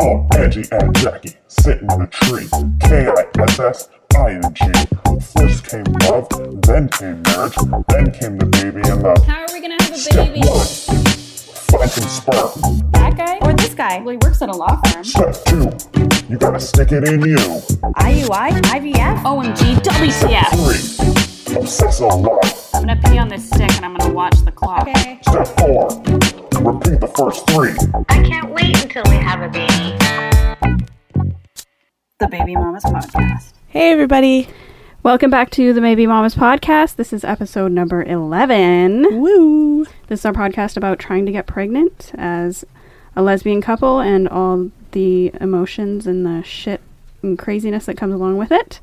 Oh, Angie and Jackie sitting in a tree. K-I-S-S, I-N-G. First came love, then came marriage, then came the baby and the How are we gonna have a step baby? one. Find some sperm. That guy or this guy? Well, he works at a law firm. Step two, you gotta stick it in you. IUI, IVF. OMG, WTF. Three, obsess a lot. I'm gonna pee on this stick and I'm gonna watch the clock. Okay. Step four, repeat the first three. I can't wait until we have a baby. The Baby Mamas Podcast. Hey, everybody. Welcome back to the Baby Mamas Podcast. This is episode number 11. Woo. This is our podcast about trying to get pregnant as a lesbian couple and all the emotions and the shit and craziness that comes along with it.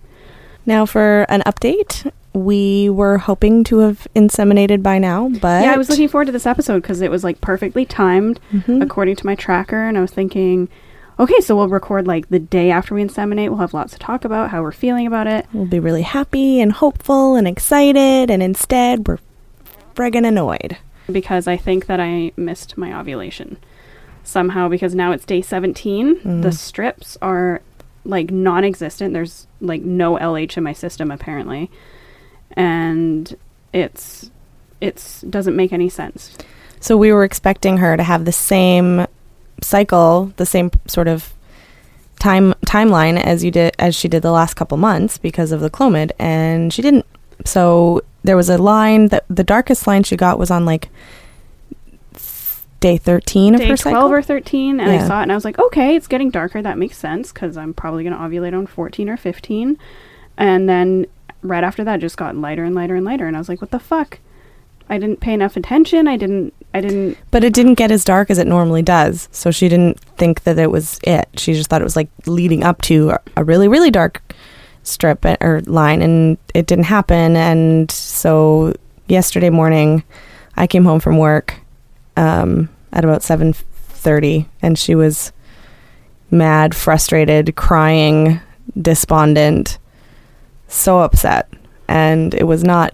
Now, for an update, we were hoping to have inseminated by now, but Yeah, I was looking forward to this episode because it was like perfectly timed Mhm. according to my tracker, and I was thinking, okay, so we'll record like the day after we inseminate. We'll have lots to talk about how we're feeling about it. we'll be really happy and hopeful and excited, and instead, we're friggin' annoyed. because I think that I missed my ovulation somehow because now it's day 17. The strips are like non existent. There's like no LH in my system apparently. And it's it's doesn't make any sense. So, we were expecting her to have the same cycle, the same sort of time timeline as you did as she did the last couple months because of the clomid and she didn't so there was a line that the darkest line she got was on like day 13 of Day her 12 cycle or 13 and I saw it and I was like, "Okay, it's getting darker. That makes sense cuz I'm probably going to ovulate on 14 or 15." And then right after that just got lighter and lighter and lighter and I was like, "What the fuck?" I didn't pay enough attention. I didn't I didn't But it didn't get as dark as it normally does. So she didn't think that it was it. She just thought it was like leading up to a- really, really dark strip or line, and it didn't happen. And so yesterday morning, I came home from work um, at about seven thirty, and she was mad, frustrated, crying, despondent, so upset, and it was not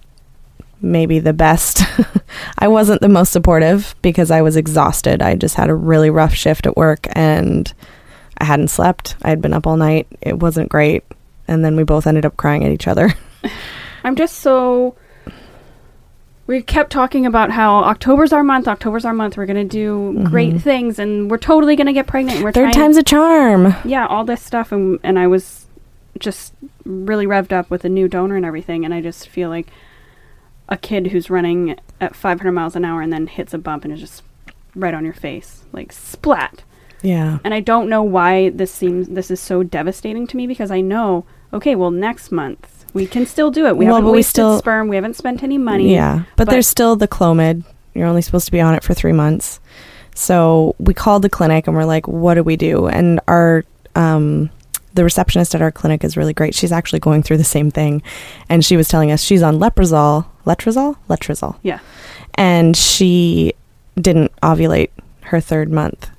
maybe the best. I wasn't the most supportive because I was exhausted. I just had a really rough shift at work and I hadn't slept. I had been up all night. It wasn't great. And then we both ended up crying at each other. I'm just so. We kept talking about how October's our month. October's our month. We're gonna do mm-hmm. great things, and we're totally gonna get pregnant. We're Third time's a charm. yeah, all this stuff, and and I was just really revved up with a new donor and everything, and I just feel like a kid who's running at 500 miles an hour and then hits a bump and is just right on your face, like splat. Yeah. And I don't know why this seems this is so devastating to me because I know, okay, well next month we can still do it. We Well, haven't wasted still- sperm. We haven't spent any money. Yeah. But, But- there's still the Clomid. You're only supposed to be on it for three months. So we called the clinic and we're like, what do we do? And our, um, the receptionist at our clinic is really great. She's actually going through the same thing. And she was telling us she's on letrozole. Letrozole? Letrozole. Yeah. and she didn't ovulate her third month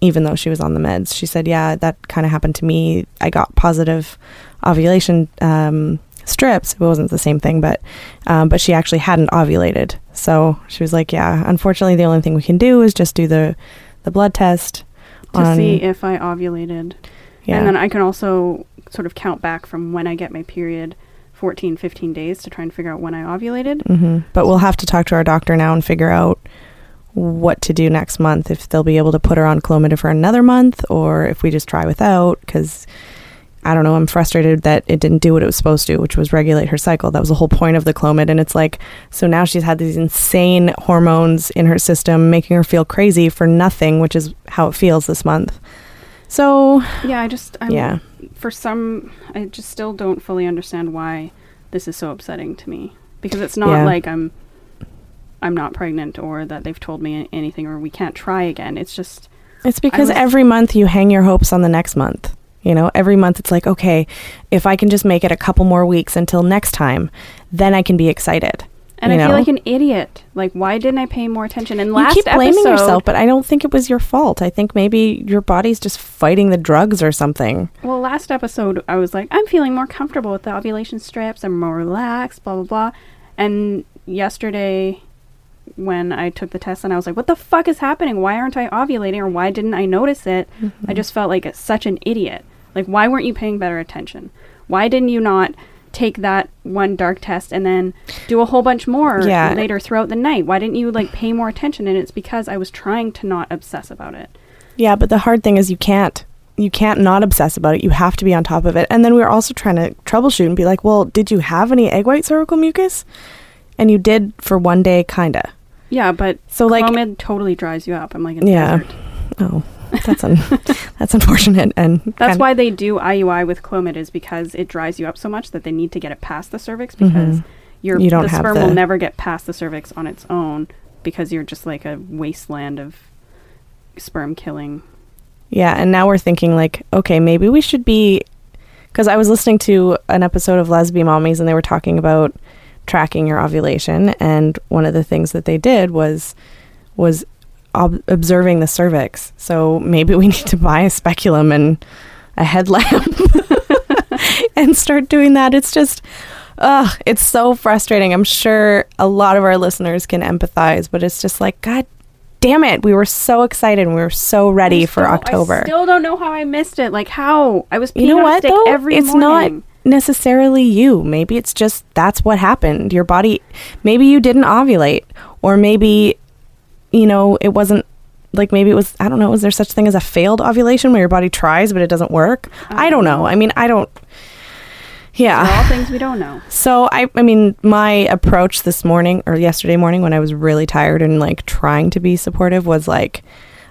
even though she was on the meds she said yeah that kind of happened to me i got positive ovulation um, strips it wasn't the same thing but um, but she actually hadn't ovulated so she was like yeah unfortunately the only thing we can do is just do the the blood test To see if I ovulated. Yeah And then I can also sort of count back from when I get my period 14, 15 days to try and figure out when I ovulated. hmm But we'll have to talk to our doctor now and figure out what to do next month. If they'll be able to put her on Clomid for another month, or if we just try without. Because I don't know. I'm frustrated that it didn't do what it was supposed to, which was regulate her cycle. That was the whole point of the Clomid. And it's like, so now she's had these insane hormones in her system, making her feel crazy for nothing, which is how it feels this month. So Yeah, I just, I'm, yeah, for some, I just still don't fully understand why this is so upsetting to me. Because it's not Yeah. like I'm, I'm not pregnant or that they've told me anything or we can't try again. It's just, It's because every month you hang your hopes on the next month. You know, every month it's like, okay, if I can just make it a couple more weeks until next time, then I can be excited. And I feel like an idiot. Like, why didn't I pay more attention? And last episode. You keep blaming episode, yourself, but I don't think it was your fault. I think maybe your body's just fighting the drugs or something. Well, last episode, I was like, I'm feeling more comfortable with the ovulation strips. I'm more relaxed, blah, blah, blah. And yesterday, when I took the test and I was like, what the fuck is happening? Why aren't I ovulating or why didn't I notice it? I mm-hmm. just felt like such an idiot. Like, why weren't you paying better attention? Why didn't you not take that one dark test and then do a whole bunch more Yeah. later throughout the night? Why didn't you like pay more attention? And it's because I was trying to not obsess about it. Yeah, but the hard thing is you can't. You can't not obsess about it. You have to be on top of it. And then we were also trying to troubleshoot and be like, well, did you have any egg white cervical mucus? And you did for one day, kinda. Yeah, but So, like- Clomid totally dries you up. I'm like Yeah. desert. Oh, that's un- that's unfortunate. And That's why they do IUI with Clomid is because it dries you up so much that they need to get it past the cervix because your Mm-hmm. You don't the sperm the- will never get past the cervix on its own because you're just like a wasteland of sperm killing. Yeah, and now we're thinking like, okay, maybe we should be because I was listening to an episode of LezBeMommies and they were talking about tracking your ovulation and one of the things that they did was was ob- observing the cervix. So maybe we need to buy a speculum and a headlamp and start doing that. It's just ugh, it's so frustrating. I'm sure a lot of our listeners can empathize, but it's just like god damn it. We were so excited and we were so ready I for October. I still don't know how I missed it. Like how I was. you know what though? Every it's morning. not necessarily you. Maybe it's just that's what happened. Your body maybe you didn't ovulate or maybe you know, it wasn't like maybe it was I don't know, is there such thing as a failed ovulation where your body tries but it doesn't work? I don't know. I mean, I don't They're all Yeah. things we don't know. So I I mean, my approach this morning or yesterday morning when I was really tired and like trying to be supportive was like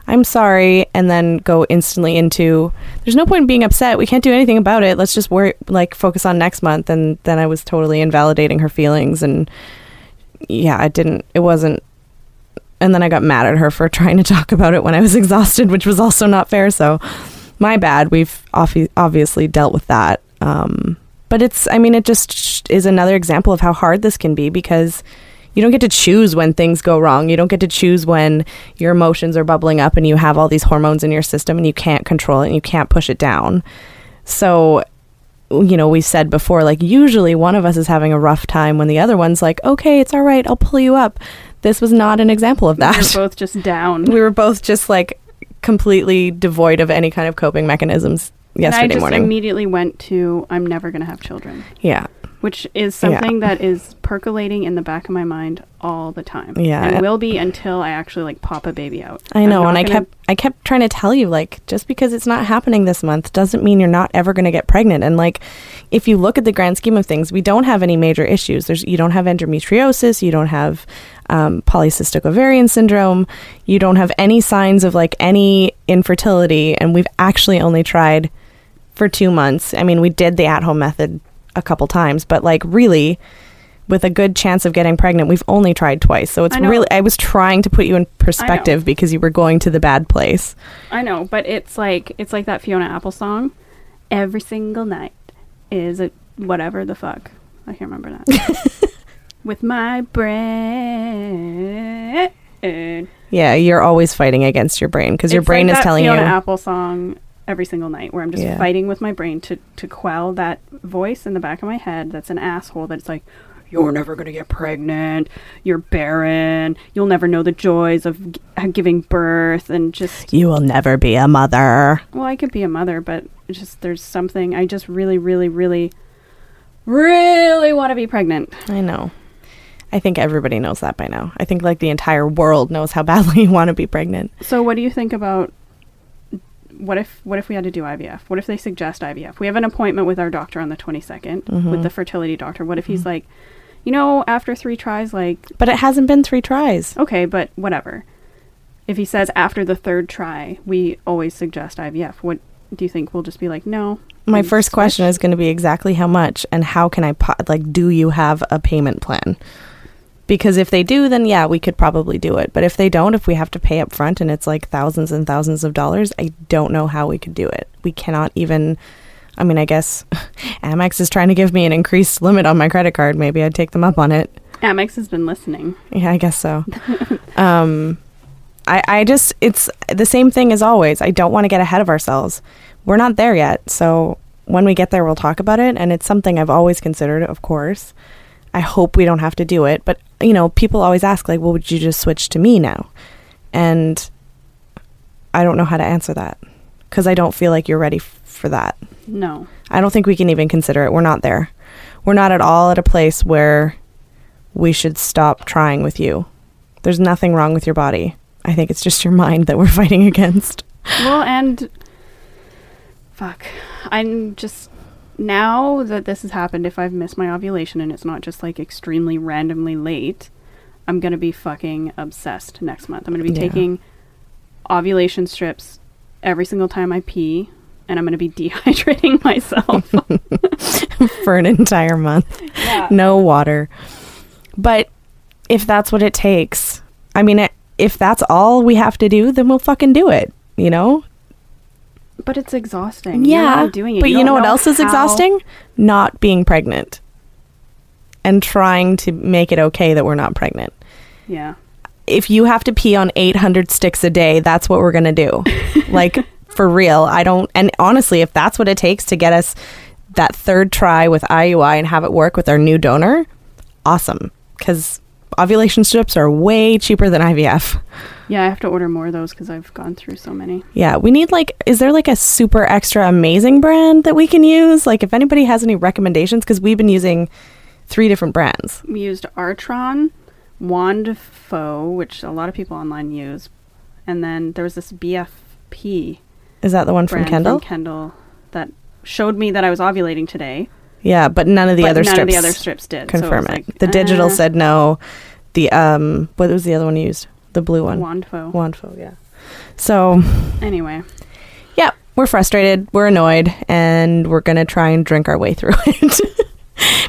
I'm sorry and then go instantly into there's no point in being upset. We can't do anything about it. Let's just worry like focus on next month and then I was totally invalidating her feelings and yeah, I didn't it wasn't and then I got mad at her for trying to talk about it when I was exhausted, which was also not fair. So my bad. We've obviously dealt with that. Um, but it's, I mean, it just is another example of how hard this can be because you don't get to choose when things go wrong. You don't get to choose when your emotions are bubbling up and you have all these hormones in your system and you can't control it and you can't push it down. So, you know, we said before, like, usually one of us is having a rough time when the other one's like, okay, it's all right, I'll pull you up. This was not an example of that. We're both just down. we were both just like completely devoid of any kind of coping mechanisms and I yesterday just morning. immediately went to I'm never going to have children. yeah. which is Yeah. something that is percolating in the back of my mind all the time. Yeah. and will be until I actually like pop a baby out. I know, and I kept I kept trying to tell you like just because it's not happening this month doesn't mean you're not ever going to get pregnant. And like if you look at the grand scheme of things, we don't have any major issues. There's you don't have endometriosis, you don't have um, polycystic ovarian syndrome, you don't have any signs of like any infertility, and we've actually only tried for two months. I mean, we did the at home method a couple times, but like really. With a good chance of getting pregnant, we've only tried twice. So it's I really, I was trying to put you in perspective because you were going to the bad place. I know, but it's like it's like that Fiona Apple song. Every single night is a whatever the fuck. I can't remember that. With my brain. Yeah, you're always fighting against your brain because your It's brain like is that telling Fiona you. Apple song every single night, where I'm just Yeah. fighting with my brain to to quell that voice in the back of my head that's an asshole. That's like, you're never gonna get pregnant. You're barren. You'll never know the joys of g- giving birth, and just You will never be a mother. well, I could be a mother, but just there's something I just really, really, really, really want to be pregnant. I know. I think everybody knows that by now. I think like the entire world knows how badly you want to be pregnant. So, what do you think about? What if what if we had to do IVF? What if they suggest IVF? We have an appointment with our doctor on the 22nd Mm-hmm. with the fertility doctor. What if he's like, you know, after three tries, like, But it hasn't been three tries. okay, but whatever. If he says after the third try, we always suggest IVF. What do you think? We'll just be like, no. My first question is going to be exactly how much and how can I po- like do you have a payment plan? Because if they do, then yeah, we could probably do it. But if they don't, if we have to pay up front and it's like thousands and thousands of dollars, I don't know how we could do it. We cannot even I mean, I guess Amex is trying to give me an increased limit on my credit card. Maybe I'd take them up on it. Amex has been listening. Yeah, I guess so. um, I, I just, it's the same thing as always. I don't want to get ahead of ourselves. We're not there yet. So when we get there, we'll talk about it. And it's something I've always considered, of course. I hope we don't have to do it. But, you know, people always ask, like, well, would you just switch to me now? And I don't know how to answer that because I don't feel like you're ready f- for that. No. I don't think we can even consider it. We're not there. We're not at all at a place where we should stop trying with you. There's nothing wrong with your body. I think it's just your mind that we're fighting against. Well, and fuck. I'm just now that this has happened, if I've missed my ovulation and it's not just like extremely randomly late, I'm gonna be fucking obsessed next month. I'm gonna be Yeah. taking ovulation strips every single time I pee, and I'm gonna be dehydrating myself. for an entire month. yeah. No water. But if that's what it takes, I mean, if that's all we have to do, then we'll fucking do it, you know? But it's exhausting. You're Yeah. not doing it. But you, don't know what else is how- exhausting? Not being pregnant and trying to make it okay that we're not pregnant. Yeah. if you have to pee on 800 sticks a day, that's what we're going to do. like, for real. I don't, and honestly, if that's what it takes to get us that third try with IUI and have it work with our new donor, awesome. Because ovulation strips are way cheaper than IVF. Yeah, I have to order more of those because I've gone through so many. Yeah, we need like, is there like a super extra amazing brand that we can use? Like, if anybody has any recommendations, because we've been using three different brands. We used Artron, Wondfo, which a lot of people online use, and then there was this BFP Is that the one from Kendall? from Kendall that showed me that I was ovulating today. Yeah, but none of the but other none strips. of the other strips did. confirm was it. like, the digital uh, said no. The um, what was the other one used? The blue one. Wondfo. Wondfo, yeah. So Anyway, yeah, we're frustrated, we're annoyed, and we're gonna try and drink our way through it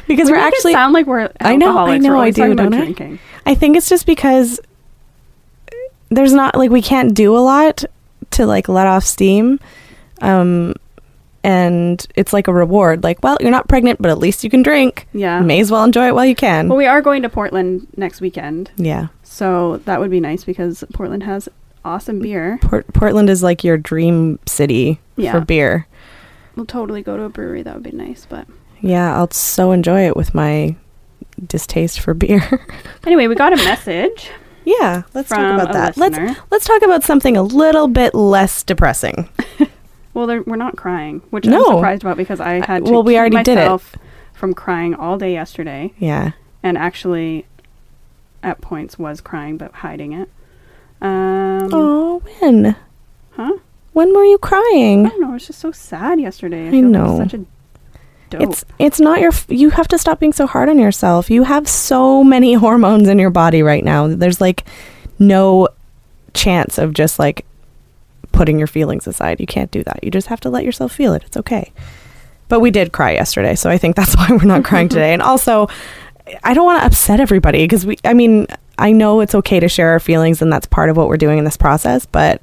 because we it actually. sound like we're I know, I know, I do, don't I? drinking. I think it's just because there's not like we can't do a lot to like let off steam, um, and it's like a reward. Like, well, you're not pregnant, but at least you can drink. Yeah. May as well enjoy it while you can. Well, we are going to Portland next weekend, yeah. so that would be nice because Portland has awesome beer. Port- Portland is like your dream city Yeah. for beer. We'll totally go to a brewery. That would be nice. But Yeah, I'll so enjoy it with my distaste for beer. anyway, we got a message. yeah, let's talk about that. listener. Let's let's talk about something a little bit less depressing. Well, we're not crying, which No. I'm surprised about because I had to well, we keep already did it. myself from crying all day yesterday, Yeah. and actually, at points was crying but hiding it. Um, Oh, when? huh? When were you crying? I don't know. It was just so sad yesterday. I like know. Such a dope. It's it's not your f- you have to stop being so hard on yourself. You have so many hormones in your body right now. There's like no chance of just like putting your feelings aside. You can't do that. You just have to let yourself feel it. It's okay. But we did cry yesterday, so I think that's why we're not crying today. And also, I don't want to upset everybody because we I mean, I know it's okay to share our feelings and that's part of what we're doing in this process, but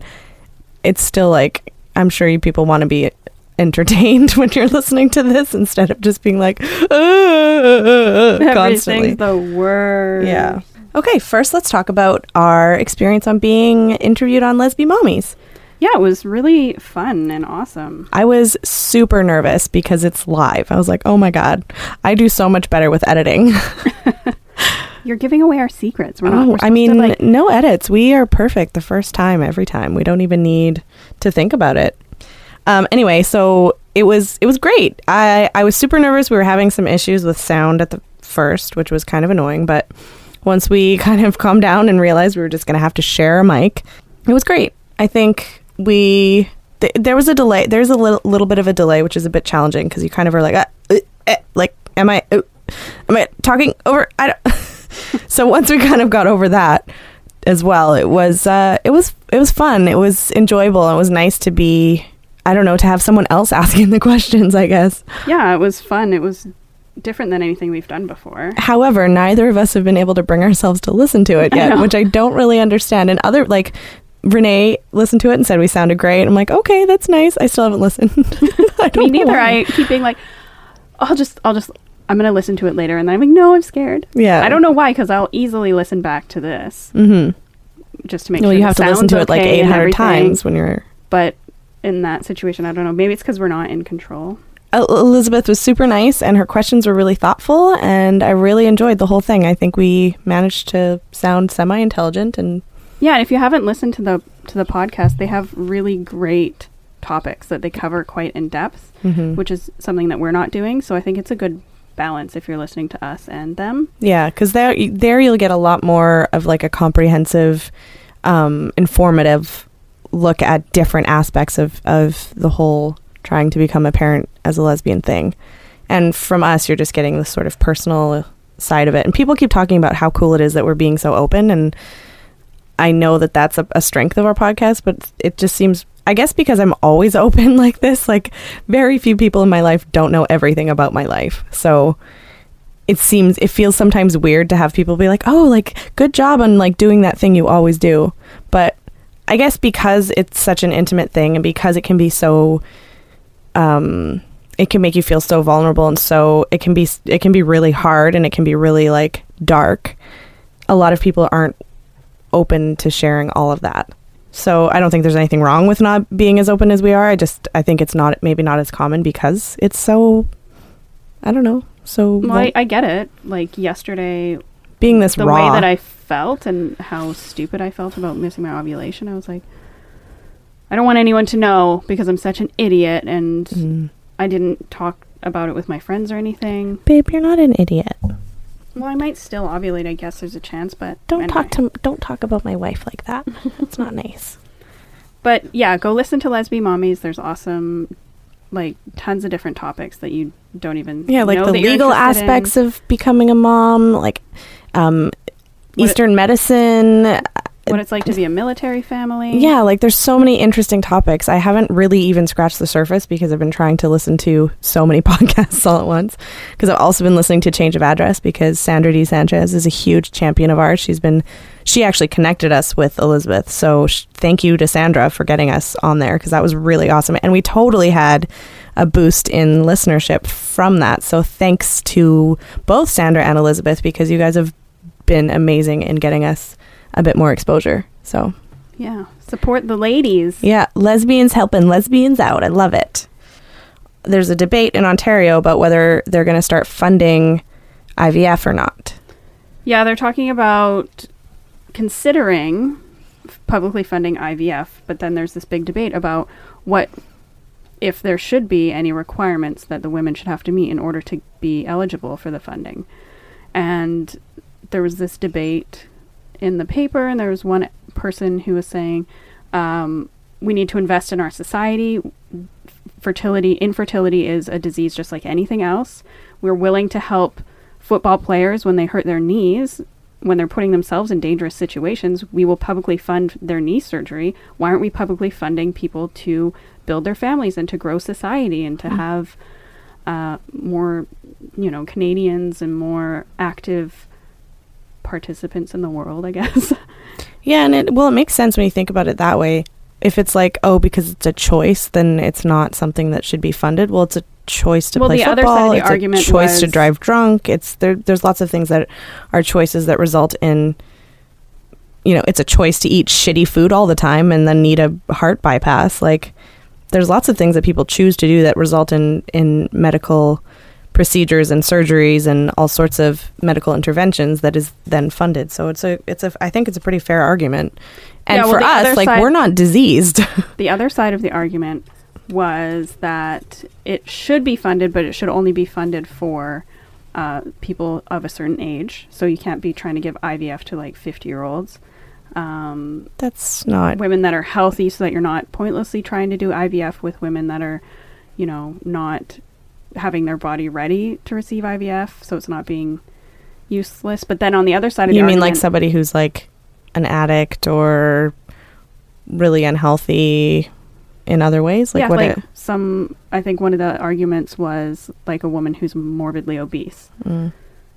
it's still like I'm sure you people want to be entertained when you're listening to this instead of just being like "Uh," constantly. Everything's the worst. Yeah. Okay, first let's talk about our experience on being interviewed on LezBeMommies. Yeah, it was really fun and awesome. I was super nervous because it's live. I was like, "Oh my god, I do so much better with editing." You're giving away our secrets. We're not. Oh, I supposed to, mean, like, no edits. We are perfect the first time, every time. We don't even need to think about it. Um, anyway, so it was it was great. I I was super nervous. We were having some issues with sound at the first, which was kind of annoying. But once we kind of calmed down and realized we were just going to have to share a mic, it was great. I think we th- there was a delay. There's a little little bit of a delay, which is a bit challenging because you kind of are like, ah, uh, eh, like, am I uh, am I talking over? I don't. so once we kind of got over that as well, it was uh, it was it was fun. It was enjoyable. It was nice to be. I don't know to have someone else asking the questions. I guess. yeah, it was fun. It was different than anything we've done before. However, neither of us have been able to bring ourselves to listen to it yet, know. which I don't really understand. And other like Renee listened to it and said we sounded great. I'm like, okay, that's nice. I still haven't listened. I don't Me neither. why. I keep being like, I'll just, I'll just, I'm gonna listen to it later, and then I'm like, no, I'm scared. yeah, I don't know why, because I'll easily listen back to this Mm-hmm. just to make Well, sure. you have to listen to it like okay and 800 times when you're. But in that situation, I don't know. Maybe it's because we're not in control. Elizabeth was super nice, and her questions were really thoughtful, and I really enjoyed the whole thing. I think we managed to sound semi intelligent, and Yeah, and if you haven't listened to the to the podcast, they have really great topics that they cover quite in depth, Mhm. which is something that we're not doing. So I think it's a good balance if you're listening to us and them. yeah, because there there you'll get a lot more of like a comprehensive, um, informative look at different aspects of of the whole trying to become a parent as a lesbian thing, and from us, you're just getting the sort of personal side of it. And people keep talking about how cool it is that we're being so open and I know that that's a, a strength of our podcast, but it just seems, I guess, because I'm always open like this, like very few people in my life don't know everything about my life. So it seems, it feels sometimes weird to have people be like, oh, like, good job on like doing that thing you always do. But I guess because it's such an intimate thing and because it can be so, um, it can make you feel so vulnerable and so it can be it can be really hard and it can be really like dark a lot of people aren't open to sharing all of that. So I don't think there's anything wrong with not being as open as we are. I just I think it's not maybe not as common because it's so I don't know. So Well, I, I get it. Like yesterday, being this the raw way that I felt and how stupid I felt about missing my ovulation, I was like, I don't want anyone to know because I'm such an idiot and Mm. I didn't talk about it with my friends or anything. babe, you're not an idiot. Well, I might still ovulate. I guess there's a chance, but Don't anyway. talk to don't talk about my wife like that. It's not nice. But yeah, go listen to LezBeMommies. There's awesome, like tons of different topics that you don't even Yeah, like the legal interested in. aspects of becoming a mom, like um What it- Eastern medicine, what it's like to be a military family. Yeah, like there's so many interesting topics. I haven't really even scratched the surface because I've been trying to listen to so many podcasts all at once. Because I've also been listening to Change of Address because Sandra D. Sanchez is a huge champion of ours. She's been, she actually connected us with Elizabeth. So sh- thank you to Sandra for getting us on there because that was really awesome. And we totally had a boost in listenership from that. So thanks to both Sandra and Elizabeth because you guys have been amazing in getting us a bit more exposure. So yeah. Support the ladies. yeah, lesbians helping lesbians out. I love it. There's a debate in Ontario about whether they're going to start funding IVF or not. Yeah, they're talking about considering publicly funding IVF, but then there's this big debate about what if there should be any requirements that the women should have to meet in order to be eligible for the funding. And there was this debate in the paper, and there was one person who was saying, um, we need to invest in our society. Fertility, infertility is a disease just like anything else. We're willing to help football players when they hurt their knees, when they're putting themselves in dangerous situations. We will publicly fund their knee surgery. Why aren't we publicly funding people to build their families and to grow society and to have uh, more, you know, Canadians and more active participants in the world? I guess. Yeah, and it well, it makes sense when you think about it that way. If it's like, oh, because it's a choice, then it's not something that should be funded. Well, it's a choice to Well, play the other side of the it's argument a choice to drive drunk. It's there. There's lots of things that are choices that result in. You know, it's a choice to eat shitty food all the time and then need a heart bypass. Like, there's lots of things that people choose to do that result in in medical procedures and surgeries and all sorts of medical interventions that is then funded. So it's a it's a I think it's a pretty fair argument. And Yeah, well, for us, like side- we're not diseased. the other side of the argument was that it should be funded, but it should only be funded for uh, people of a certain age. So you can't be trying to give IVF to like 50 year olds. Um, That's not women that are healthy so that you're not pointlessly trying to do IVF with women that are, you know, not having their body ready to receive IVF. So it's not being useless. But then on the other side of the You the mean like somebody who's like an addict or really unhealthy in other ways? Like yeah, what like it- some. I think one of the arguments was like a woman who's morbidly obese. Mm.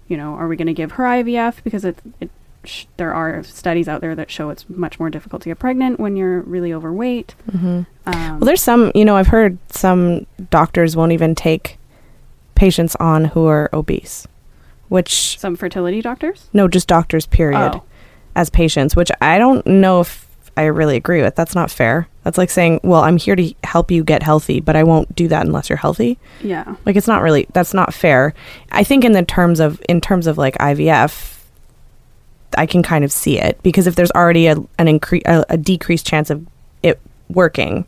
You know, are we going to give her IVF because it, it sh- there are studies out there that show it's much more difficult to get pregnant when you're really overweight. Mhm. Um, Well, there's some, you know, I've heard some doctors won't even take patients on who are obese, which, some fertility doctors. no, just doctors, period, Oh. as patients, which I don't know if I really agree with. That's not fair. That's like saying, "Well, I'm here to help you get healthy, but I won't do that unless you're healthy." Yeah. Like it's not really that's not fair. I think in the terms of in terms of like IVF, I can kind of see it because if there's already a an increase a, a decreased chance of it working,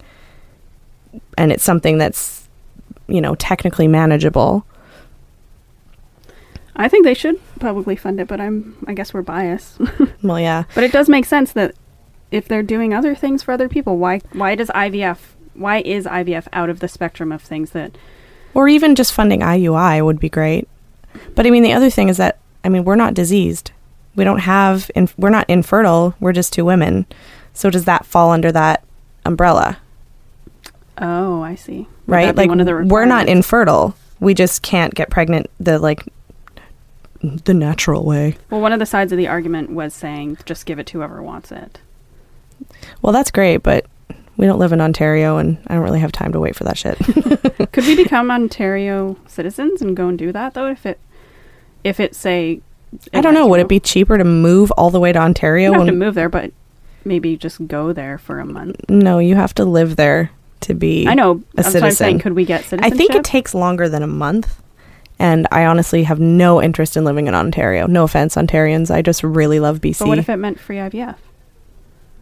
and it's something that's you know technically manageable. I think they should publicly fund it, but I'm I guess we're biased. Well, yeah, but it does make sense that if they're doing other things for other people, why why does IVF why is IVF out of the spectrum of things that or even just funding IUI would be great. But I mean, the other thing is that I mean, we're not diseased. We don't have. We're not infertile. We're just two women. So does that fall under that umbrella? Oh, I see. Right? Like one of the we're not infertile. We just can't get pregnant the like the natural way. Well, one of the sides of the argument was saying just give it to whoever wants it. Well, that's great, but we don't live in Ontario and I don't really have time to wait for that shit. Could we become Ontario citizens and go and do that though? If it, if it say, I don't know, would it be cheaper to move all the way to You Ontario don't have to move there, but maybe just go there for a month. No, you have to live there to be I know. a That's what I'm saying. citizen. Could we get citizenship? I think it takes longer than a month. And I honestly have no interest in living in Ontario. No offense, Ontarians. I just really love BC. But what if it meant free IVF?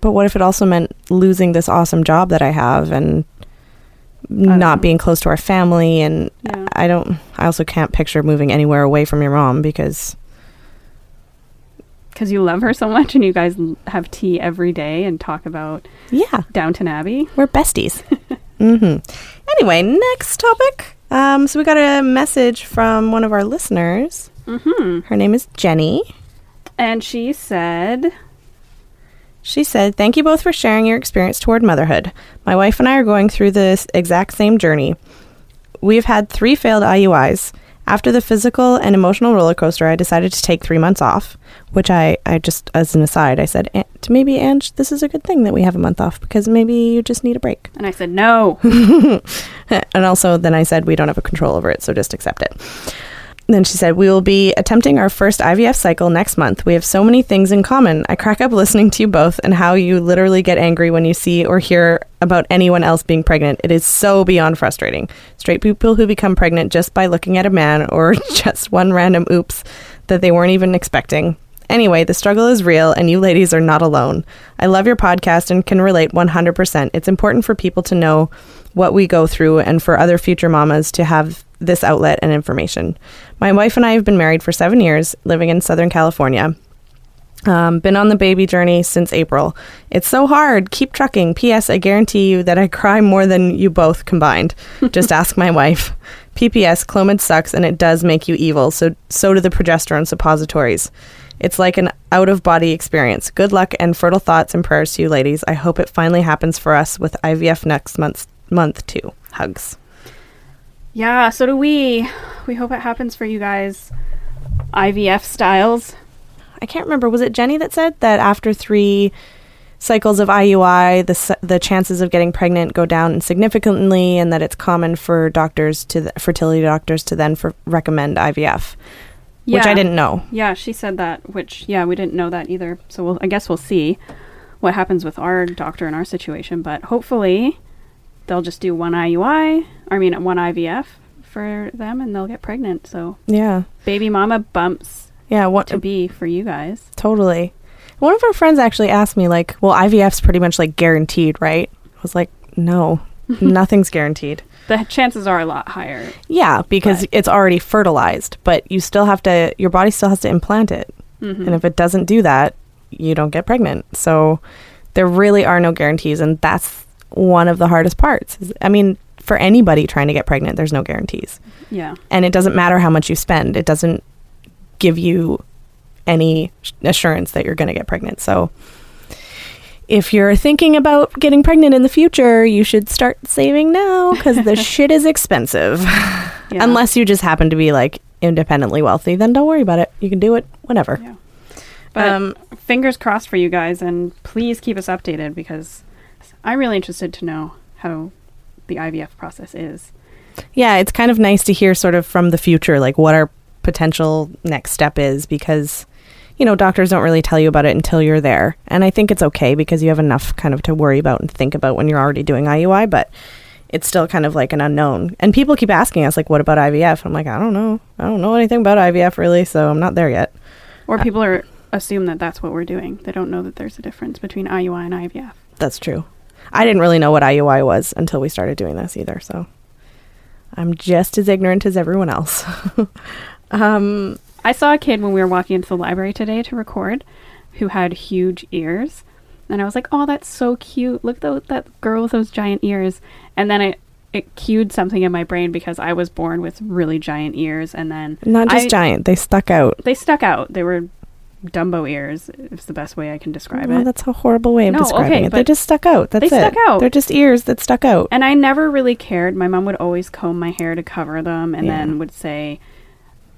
But what if it also meant losing this awesome job that I have and know. being close to our family? And Yeah. I don't, I also can't picture moving anywhere away from your mom because, Because you love her so much, and you guys have tea every day and talk about yeah, Downton Abbey. we're besties. hmm Anyway, next topic. Um, so we got a message from one of our listeners. hmm Her name is Jenny. And she said, She said, Thank you both for sharing your experience toward motherhood. My wife and I are going through this exact same journey. We've had three failed IUIs. After the physical and emotional roller coaster, I decided to take three months off, which I, I just, as an aside, I said, "An- to maybe, Ange, this is a good thing that we have a month off because maybe you just need a break. and I said, no. and also, then I said, we don't have a control over it, so just accept it. Then she said, We will be attempting our first IVF cycle next month. We have so many things in common. I crack up listening to you both and how you literally get angry when you see or hear about anyone else being pregnant. It is so beyond frustrating. Straight people who become pregnant just by looking at a man or just one random oops that they weren't even expecting. Anyway, the struggle is real and you ladies are not alone. I love your podcast and can relate 100%. It's important for people to know what we go through and for other future mamas to have this outlet and information. My wife and I have been married for seven years, living in Southern California. Um, been on the baby journey since April. It's so hard. Keep trucking. P.S. I guarantee you that I cry more than you both combined. Just ask my wife. P.P.S. Clomid sucks and it does make you evil. So so do the progesterone suppositories. It's like an out of body experience. Good luck and fertile thoughts and prayers to you, ladies. I hope it finally happens for us with IVF next month. Month too. Hugs. Yeah, so do we. We hope it happens for you guys. IVF styles. I can't remember. Was it Jenny that said that after three cycles of IUI, the the chances of getting pregnant go down significantly, and that it's common for doctors to th- fertility doctors to then for recommend IVF, which I didn't know. Yeah, she said that, which, yeah, we didn't know that either. So we'll, I guess we'll see what happens with our doctor in our situation. But hopefully they'll just do one IUI, I mean, one IVF for them and they'll get pregnant. So Yeah, baby mama bumps yeah. What to be for you guys. totally. One of our friends actually asked me like, "Well, IVF's pretty much like guaranteed, right?" I was like, "No, nothing's guaranteed." The chances are a lot higher. Yeah, because But- it's already fertilized, but you still have to. Your body still has to implant it. Mhm. And if it doesn't do that, you don't get pregnant. So there really are no guarantees. And that's one of the hardest parts. I mean, for anybody trying to get pregnant, there's no guarantees. Yeah. And it doesn't matter how much you spend, it doesn't give you any assurance that you're going to get pregnant. So if you're thinking about getting pregnant in the future, you should start saving now because the shit is expensive. Yeah. Unless you just happen to be like independently wealthy, then don't worry about it. You can do it whenever. Yeah. But Um, fingers crossed for you guys, and please keep us updated because I'm really interested to know how the IVF process is. yeah, it's kind of nice to hear sort of from the future, like what our potential next step is because you know, doctors don't really tell you about it until you're there. And I think it's okay because you have enough kind of to worry about and think about when you're already doing IUI, but it's still kind of like an unknown. And people keep asking us, like, what about IVF? I'm like, I don't know. I don't know anything about IVF really, so I'm not there yet. Or people are assume that that's what we're doing. They don't know that there's a difference between IUI and IVF. That's true. I didn't really know what IUI was until we started doing this either, so I'm just as ignorant as everyone else. um, I saw a kid when we were walking into the library today to record who had huge ears. And I was like, oh, that's so cute. Look at that girl with those giant ears. And then I, it cued something in my brain because I was born with really giant ears. And then not just I- giant, they stuck out. they stuck out. They were Dumbo ears, is the best way I can describe Well, it. that's a horrible way of No, describing okay, it. They just stuck out. That's they it. stuck out. They're just ears that stuck out. And I never really cared. My mom would always comb my hair to cover them and Yeah. then would say,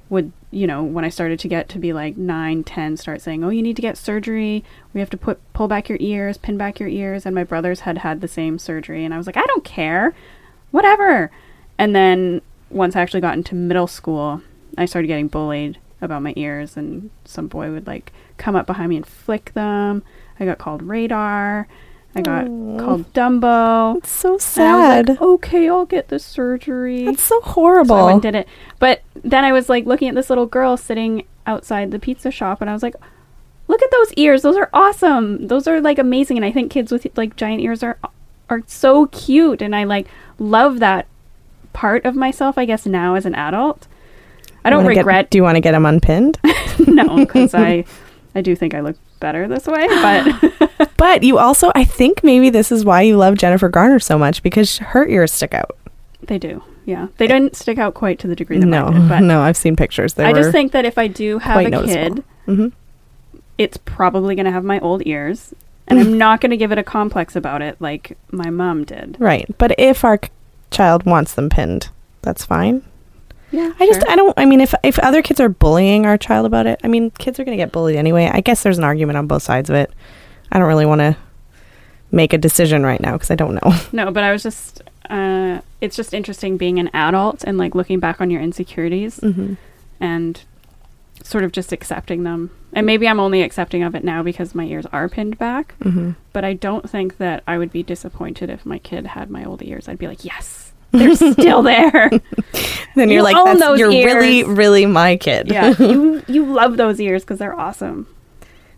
would, you know, when I started to get to be like nine, ten, start saying, oh, you need to get surgery. We have to put, pull back your ears, pin back your ears. And my brothers had had the same surgery. And I was like, I don't care. Whatever. And then once I actually got into middle school, I started getting bullied about my ears. And some boy would like come up behind me and flick them. I got called radar. I got called Dumbo. It's so And I was sad. like, okay, I'll get the surgery. That's so so I horrible. went did it. But then I was like looking at this little girl sitting outside the pizza shop, and I was like, look at those ears. Those are awesome. Those are like amazing. And I think kids with like giant ears are are so cute, and I like love that part of myself. I guess now as an adult, I don't Wanna get- regret. do you want to get them unpinned? no, because I I do think I look better this way, but. but you also, I think maybe this is why you love Jennifer Garner so much because her ears stick out. They do, yeah. They didn't stick out quite to the degree that No, mine did, but no, I've seen pictures. They I just think that if I do have a noticeable. kid, hmm it's probably going to have my old ears, and I'm not going to give it a complex about it like my mom did. right. But if our c- child wants them pinned, that's fine. Yeah, I just I don't I mean if if other kids are bullying our child about it, I mean kids are going to get bullied anyway. I guess there's an argument on both sides of it. I don't really want to make a decision right now because I don't know. no, but I was just. Uh, it's just interesting being an adult and like looking back on your insecurities Mm-hmm. and sort of just accepting them. And maybe I'm only accepting of it now because my ears are pinned back. Mm-hmm. But I don't think that I would be disappointed if my kid had my old ears. I'd be like, yes, they're still there. Then You you're like own That's, those you're really really my kid. yeah, you you love those ears because they're awesome.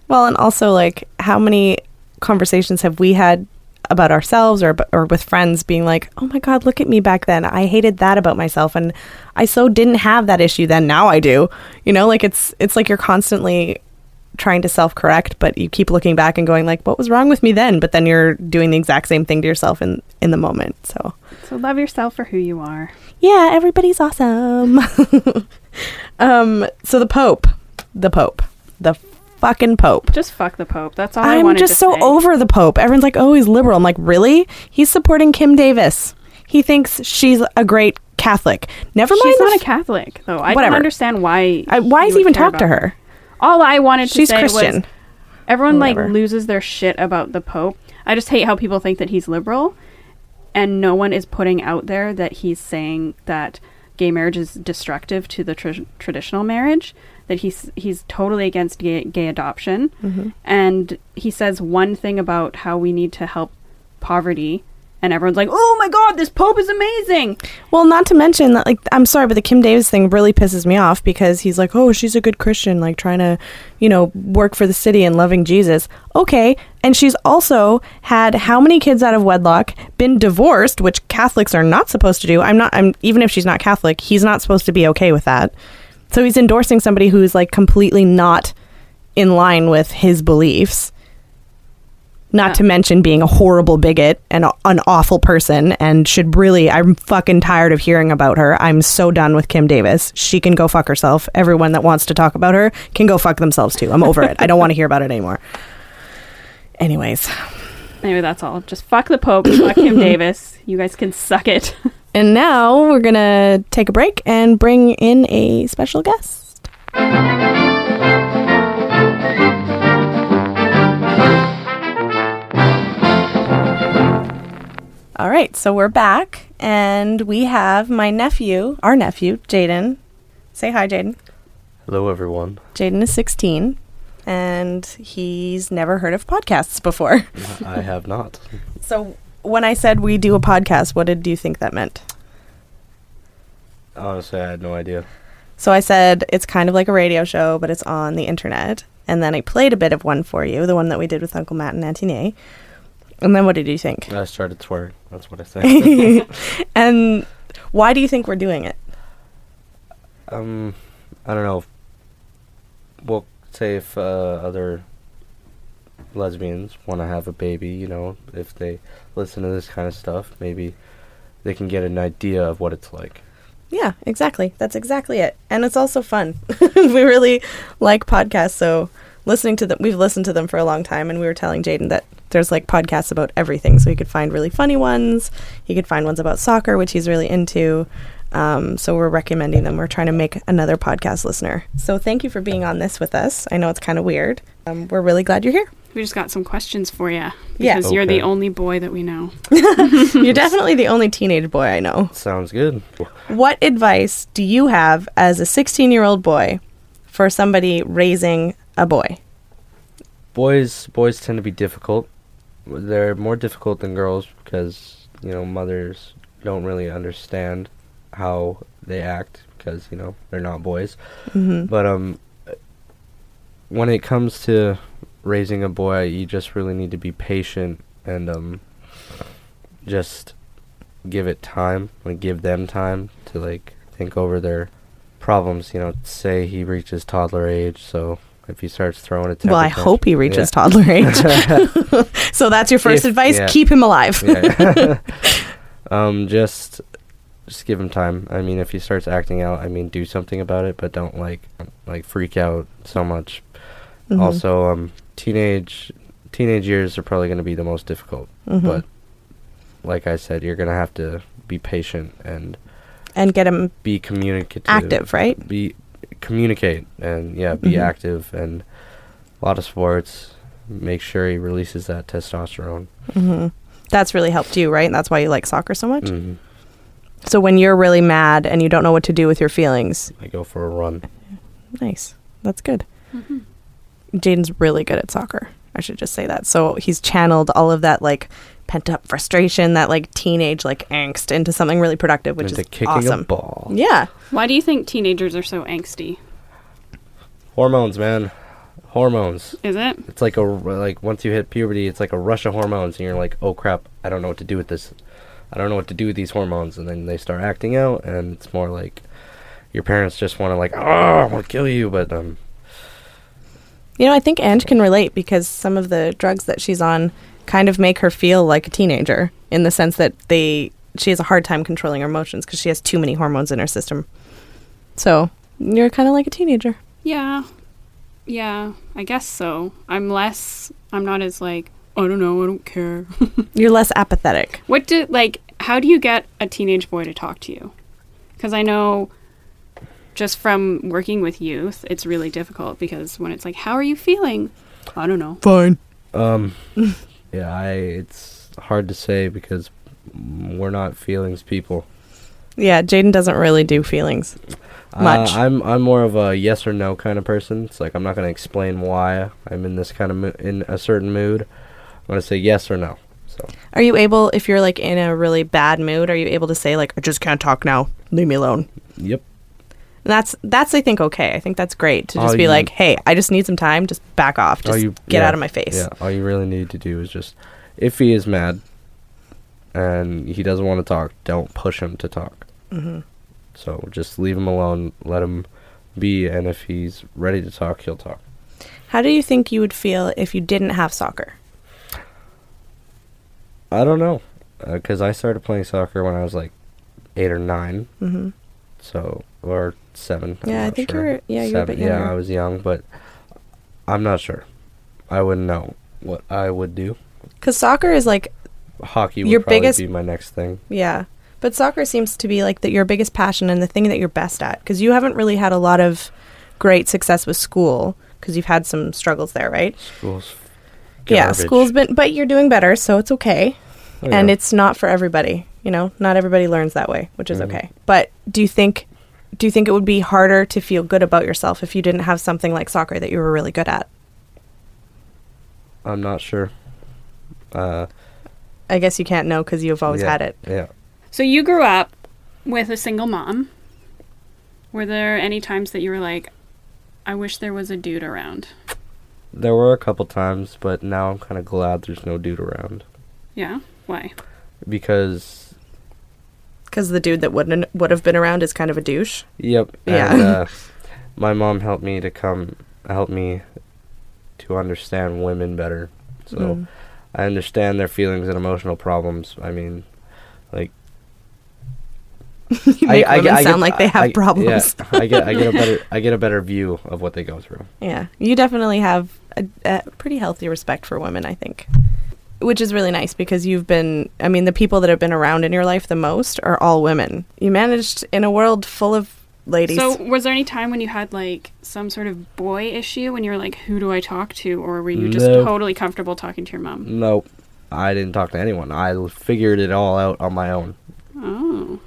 Well, and also like how many conversations have we had about ourselves or or with friends being like, "Oh my god, look at me back then. I hated that about myself and I so didn't have that issue then. Now I do." You know, like it's it's like you're constantly trying to self-correct, but you keep looking back and going like, "What was wrong with me then?" But then you're doing the exact same thing to yourself in in the moment. So, So love yourself for who you are. yeah, everybody's awesome. um so the pope, the pope, the fucking pope. Just fuck the Pope. That's all I I'm just so say. over the Pope. Everyone's like, oh, he's liberal. I'm like, really? He's supporting Kim Davis. He thinks she's a great Catholic. Never mind. She's not a f- Catholic, though. I Whatever. don't understand why. I, why is he even talk to her? All I wanted to She's say Christian. was everyone like loses their shit about the Pope. I just hate how people think that he's liberal, and no one is putting out there that he's saying that gay marriage is destructive to the tr- traditional marriage. That he's he's totally against gay, gay adoption, Mm-hmm. and he says one thing about how we need to help poverty, and everyone's like, "Oh my God, this Pope is amazing!" Well, not to mention that, like, I'm sorry, but the Kim Davis thing really pisses me off because he's like, oh, she's a good Christian, like, trying to, you know, work for the city and loving Jesus. Okay. And she's also had how many kids out of wedlock, been divorced, which Catholics are not supposed to do. I'm not, I'm, even if she's not Catholic, he's not supposed to be okay with that. So he's endorsing somebody who's, like, completely not in line with his beliefs. Not Yeah. to mention being a horrible bigot and a- an awful person, and should really. I'm fucking tired of hearing about her. I'm so done with Kim Davis. She can go fuck herself. Everyone that wants to talk about her can go fuck themselves too. I'm over it. I don't want to hear about it anymore. Anyways, Anyway, that's all. Just fuck the Pope, fuck Kim Davis. You guys can suck it. and now we're gonna take a break and bring in a special guest. All right, so we're back, and we have my nephew, our nephew, Jaden. Say hi, Jaden. Hello, everyone. Jaden is 16. and he's never heard of podcasts before. I have not. So when I said we do a podcast, what did you think that meant? Honestly, I had no idea. So I said it's kind of like a radio show, but it's on the internet. And then I played a bit of one for you, the one that we did with Uncle Matt and Auntie Nay. And then what did you think? I started swearing. That's what I said. and why do you think we're doing it? um, I don't know. Well, say if uh, other lesbians want to have a baby, you know, if they listen to this kind of stuff, maybe they can get an idea of what it's like. Yeah, exactly. That's exactly it. And it's also fun. we really like podcasts, so listening to them, we've listened to them for a long time, and we were telling Jaden that there's like podcasts about everything. So he could find really funny ones. He could find ones about soccer, which he's really into. Um, so we're recommending them. We're trying to make another podcast listener. So thank you for being on this with us. I know it's kind of weird. Um, we're really glad you're here. We just got some questions for you Yeah. because you're the only boy that we know. you're definitely the only teenage boy I know. Sounds good. What advice do you have as a 16 year old boy for somebody raising a boy? Boys, boys tend to be difficult. They're more difficult than girls because you know mothers don't really understand how they act because you know they're not boys. Mm-hmm. But um, when it comes to raising a boy, you just really need to be patient and um, just give it time, like give them time to like think over their problems. You know, say he reaches toddler age, so if he starts throwing a temper Well, I tantrum- hope he reaches Yeah. toddler age. so that's your first If- advice yeah. keep him alive. yeah. um, just just give him time. I mean, if he starts acting out, I mean, do something about it, but don't like like freak out so much. Mhm. Also, um, teenage teenage years are probably going to be the most difficult. Mhm. But like I said, you're going to have to be patient and and get him be communicative. active, right? Be communicate and yeah, be Mhm. active and a lot of sports. Make sure he releases that testosterone. hmm That's really helped you, right? And that's why you like soccer so much. Mhm. So when you're really mad and you don't know what to do with your feelings, I go for a run. nice. That's good. Jaden's really good at soccer. I should just say that. So he's channeled all of that like pent up frustration, that like teenage like angst into something really productive, which into is kicking awesome. a ball. Yeah. Why do you think teenagers are so angsty? Hormones, man. Hormones. Is it? It's like a like once you hit puberty, it's like a rush of hormones, and you're like, oh crap, I don't know what to do with this. I don't know what to do with these hormones, and then they start acting out, and it's more like your parents just want to like, oh, I want to kill you, but um, You know, I think Ange can relate because some of the drugs that she's on kind of make her feel like a teenager in the sense that they she has a hard time controlling her emotions because she has too many hormones in her system. So you're kind of like a teenager. Yeah. Yeah, I guess so. I'm less, I'm not as like, I don't know, I don't care. You're less apathetic. what do, like, how do you get a teenage boy to talk to you? Because I know just from working with youth, it's really difficult because when it's like, how are you feeling? I don't know. Fine. um, yeah, I it's hard to say because mm, we're not feelings people. Yeah, Jaden doesn't really do feelings. Much. Uh, I'm I'm more of a yes or no kind of person. It's like I'm not going to explain why I'm in this kind of mo- in a certain mood. I'm going to say yes or no. So Are you able, if you're like in a really bad mood, are you able to say like, I just can't talk now, leave me alone? yep. And that's that's I think okay. I think that's great to just Oh, be you- like, hey, I just need some time. Just back off. Just you- get yeah, out of my face. Yeah, all you really need to do is just, if he is mad and he doesn't want to talk, don't push him to talk. hmm So just leave him alone, let him be, and if he's ready to talk, he'll talk. How do you think you would feel if you didn't have soccer? I don't know, because I started playing soccer when I was like eight or nine, hmm so or seven. I'm Yeah, I think sure. you're- yeah, you're a bit Seven, Yeah. I was young, but I'm not sure. I wouldn't know what I would do. Because soccer is like, Hockey would Your biggest- be my next thing. yeah. But soccer seems to be like that your biggest passion and the thing that you're best at. Because you haven't really had a lot of great success with school because you've had some struggles there, right? School's Yeah, garbage. school's been, but you're doing better, so it's okay. Oh, and it's not for everybody you know not everybody learns that way which is Mhm. okay but do you think do you think it would be harder to feel good about yourself if you didn't have something like soccer that you were really good at I'm not sure. Uh, I guess you can't know because you've always yeah, had it. Yeah. So you grew up with a single mom. Were there any times that you were like, I wish there was a dude around? There were a couple times, but now I'm kind of glad there's no dude around Yeah? Why? because Because the dude that wouldn't would have been around is kind of a douche. Yep. Yeah. And, uh, my mom helped me to come, help me to understand women better. So Mm. I understand their feelings and emotional problems. I mean, like You make I, women I sound get- like they have I- problems. Yeah, I get, I get a better, I get a better view of what they go through. Yeah, you definitely have a, a pretty healthy respect for women, I think. Which is really nice because you've been, I mean, the people that have been around in your life the most are all women. You managed in a world full of ladies. So was there any time when you had like some sort of boy issue when you were like, who do I talk to? Or were you just No. totally comfortable talking to your mom? Nope, I didn't talk to anyone. i figured it all out on my own. Oh.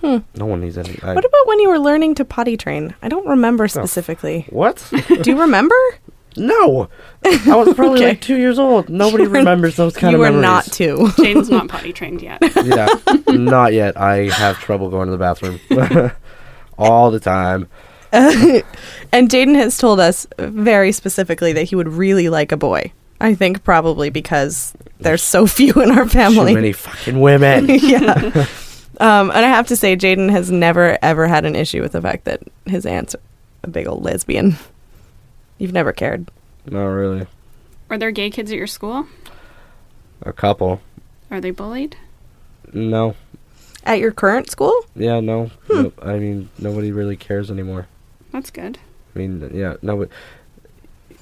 Hmm. No one needs any. I, what about when you were learning to potty train? I don't remember specifically. what? Do you remember? no, I was probably Okay. like two years old. Nobody remembers those kind you of were memories. not two. Jaden's not potty trained yet. yeah, not yet. I have trouble going to the bathroom all the time. and Jaden has told us very specifically that he would really like a boy. I think probably because there's so few in our family. Too many fucking women. yeah. Um, and I have to say, Jaden has never ever had an issue with the fact that his aunt's a big old lesbian. You've never cared. Not really. Are there gay kids at your school? A couple. Are they bullied? No. At your current school? Yeah, no. Hmm. no. I mean, nobody really cares anymore. That's good. I mean, yeah, no. But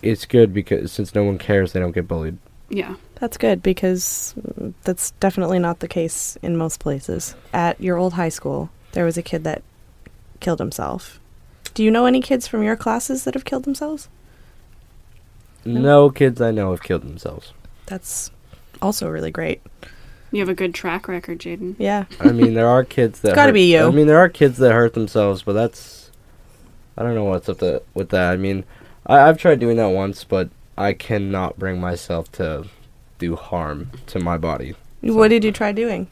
it's good because since no one cares, they don't get bullied. Yeah. That's good because mm, that's definitely not the case in most places. At your old high school, there was a kid that killed himself. Do you know any kids from your classes that have killed themselves? No. No kids I know have killed themselves. That's also really great. You have a good track record, Jaden. Yeah. I mean, there are kids that. Gotta hurt- be you. I mean, there are kids that hurt themselves, but that's. I don't know what's up the, with that. I mean, I, I've tried doing that once, but I cannot bring myself to do harm to my body. What did you try doing?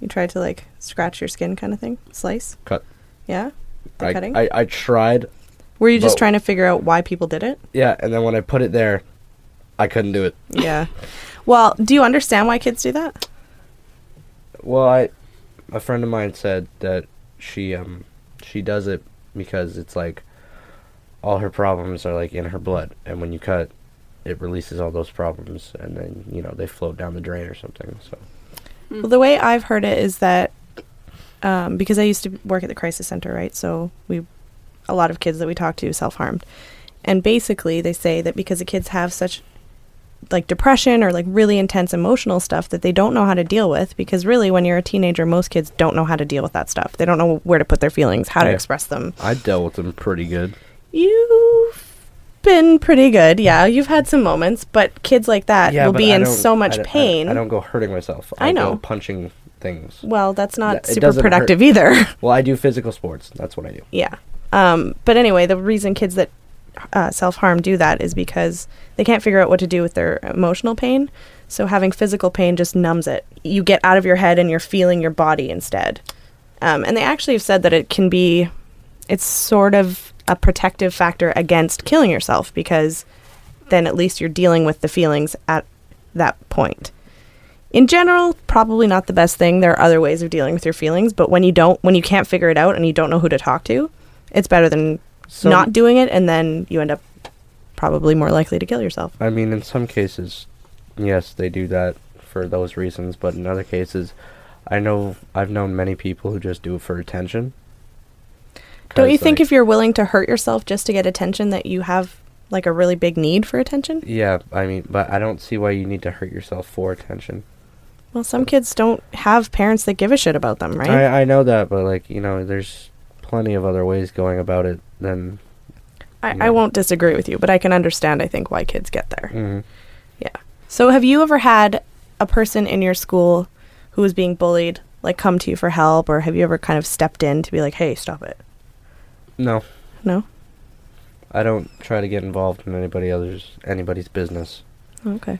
You tried to like scratch your skin kind of thing? Slice? Cut. Yeah? The I, cutting? I, I tried, Were you just trying to figure out why people did it? yeah, and then when I put it there, I couldn't do it. Yeah. Well, do you understand why kids do that? Well, I, a friend of mine said that she um she does it because it's like all her problems are like in her blood, and when you cut, it releases all those problems, and then you know they float down the drain or something. So Well, the way I've heard it is that um, because I used to work at the crisis center, right? So we, a lot of kids that we talk to self harmed, and basically they say that because the kids have such like depression or like really intense emotional stuff that they don't know how to deal with because really when you're a teenager most kids don't know how to deal with that stuff they don't know where to put their feelings how to express them I dealt with them pretty good. You've been pretty good, yeah. You've had some moments, but kids like that will be I in so much I pain. I don't go hurting myself. I I know. go punching things. well, that's not super doesn't hurt. productive either. Well, I do physical sports. That's what I do. yeah. Um, but anyway, the reason kids that uh, self harm do that is because they can't figure out what to do with their emotional pain. So having physical pain just numbs it. You get out of your head and you're feeling your body instead. Um, and they actually have said that it can be, it's sort of a protective factor against killing yourself because then at least you're dealing with the feelings at that point. In general, probably not the best thing. There are other ways of dealing with your feelings, but when you don't, when you can't figure it out and you don't know who to talk to, it's better than So- not doing it, and then you end up probably more likely to kill yourself. I mean, in some cases, yes, they do that for those reasons, but in other cases, I know I've known many people who just do it for attention. Don't you 'Cause, think like, if you're willing to hurt yourself just to get attention, that you have like a really big need for attention? Yeah, I mean, but I don't see why you need to hurt yourself for attention. Well, some kids don't have parents that give a shit about them, right? I I know that, but like you know, there's plenty of other ways going about it than. I, I won't disagree with you, but I can understand, I think, why kids get there. Mhm. Yeah. So, have you ever had a person in your school who was being bullied, like, come to you for help, or have you ever kind of stepped in to be like, hey, stop it? No, No? I don't try to get involved in anybody others anybody's business. Okay.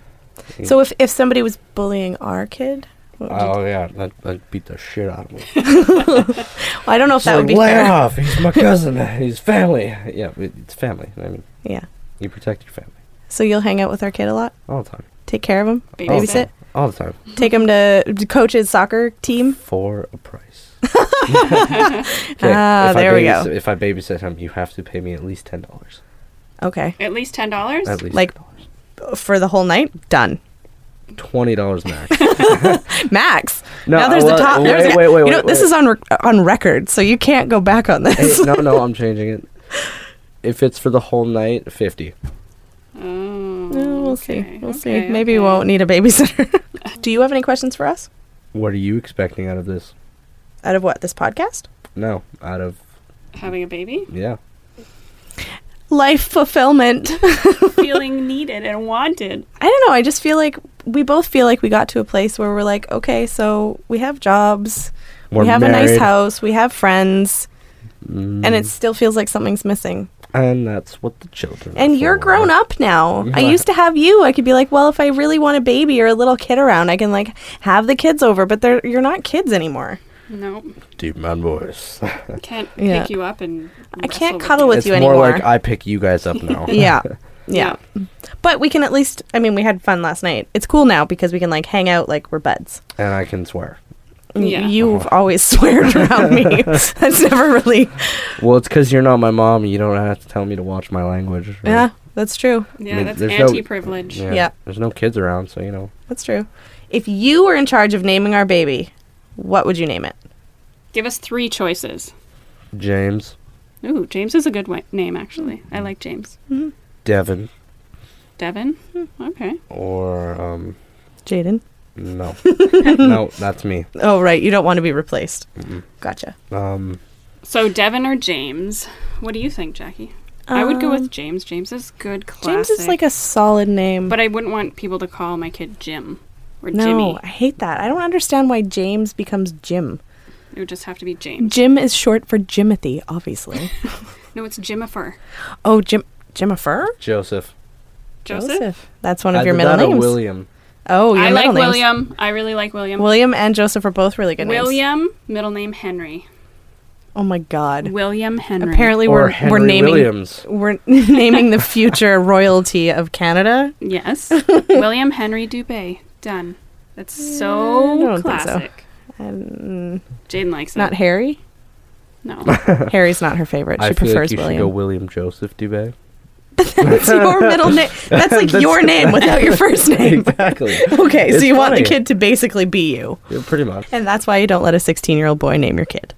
So if if somebody was bullying our kid, what would you Oh yeah, I'd, I'd beat the shit out of me. Well, I don't know if that would be lay fair. off. He's my cousin. He's family. Yeah, it- it's family. I mean, Yeah. you protect your family So you'll hang out with our kid a lot, all the time. take care of him, Babysit. babysit, All the time take him to, to coach his soccer team. for a price. Ah, if I there we go. If I babysit him, you have to pay me at least ten dollars. Okay, At least ten dollars. At least Like- for the whole night, done. Twenty dollars max. Max. No, now there's uh, well, the top. wait, there's wait, wait, You know, wait, this wait. is on rec- on record, so you can't go back on hey, this. no, no, I'm changing it. If it's for the whole night, fifty. Mm, oh, No, we'll okay, see. We'll okay, see. Maybe we won't need a babysitter. Do you have any questions for us? What are you expecting out of this? Out of what? This podcast? No, out of having a baby, yeah. Life fulfillment. feeling needed and wanted. I don't know. I just feel like we both feel like we got to a place where we're like, okay, so we have jobs, We're we have a nice house, we have friends, mm, and it still feels like something's missing. and that's what the children. And you're grown up now. I used to have you. I could be like, well, if I really want a baby or a little kid around, I can like have the kids over, but they're you're not kids anymore. No, Deep man voice. can't Yeah. pick you up and. I can't wrestle cuddle with it's you more anymore. More like I pick you guys up now. yeah. Yeah. But we can at least I mean, we had fun last night. It's cool now because we can like hang out like we're buds. and I can swear. Yeah. You've always sweared around me. That's never really Well, it's because you're not my mom. You don't have to tell me to watch my language. right? Yeah, that's true. Yeah, I mean, that's there's anti-privilege. Yeah. Yeah. There's no kids around, so you know. That's true. If you were in charge of naming our baby, what would you name it? Give us three choices. James, Ooh, James is a good wa- name actually. I like James. Mm-hmm. Devin, Devin. Hmm, Okay. or um, Jaden. no, no, that's me. Oh, right. You don't want to be replaced. Mm-mm. Gotcha. Um, So Devin or James? What do you think, Jackie? I would go Um, with James. James is good. Classic. James is like a solid name. But I wouldn't want people to call my kid Jim or Jimmy. no, Jimmy. I hate that. I don't understand why James becomes Jim. It would just have to be James. Jim is short for Jimothy, obviously. No, it's Jimifer. oh, Jim Jimifer? Joseph. Joseph. That's one of Either your middle that or names. William. Oh, your I like names. William. I really like William. William and Joseph are both really good names. William, middle name Henry. Oh my God. William Henry. Apparently, or we're Henry we're naming Williams. we're naming the future royalty of Canada. Yes. William Henry Dubé. Done. That's mm, I so don't think so. classic. And Jaden likes not it. Harry. no. Harry's not her favorite. She I feel prefers like you should William. go William Joseph Dubé. That's your middle name. That's like That's- your name without your first name. exactly. Okay, so It's you want the funny. kid to basically be you. Yeah, pretty much. And that's why you don't let a 16 year old boy name your kid.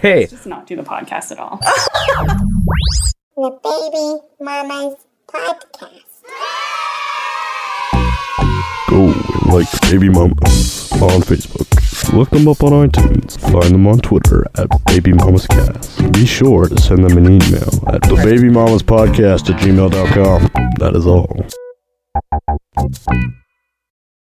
Hey, Does not do the podcast at all. the Baby Mama's podcast. Go and like Baby Mamas on Facebook. Look them up on iTunes. Find them on Twitter at Baby Mamas Cast. Be sure to send them an email at the Baby Mamas Podcast at gmail.com. That is all.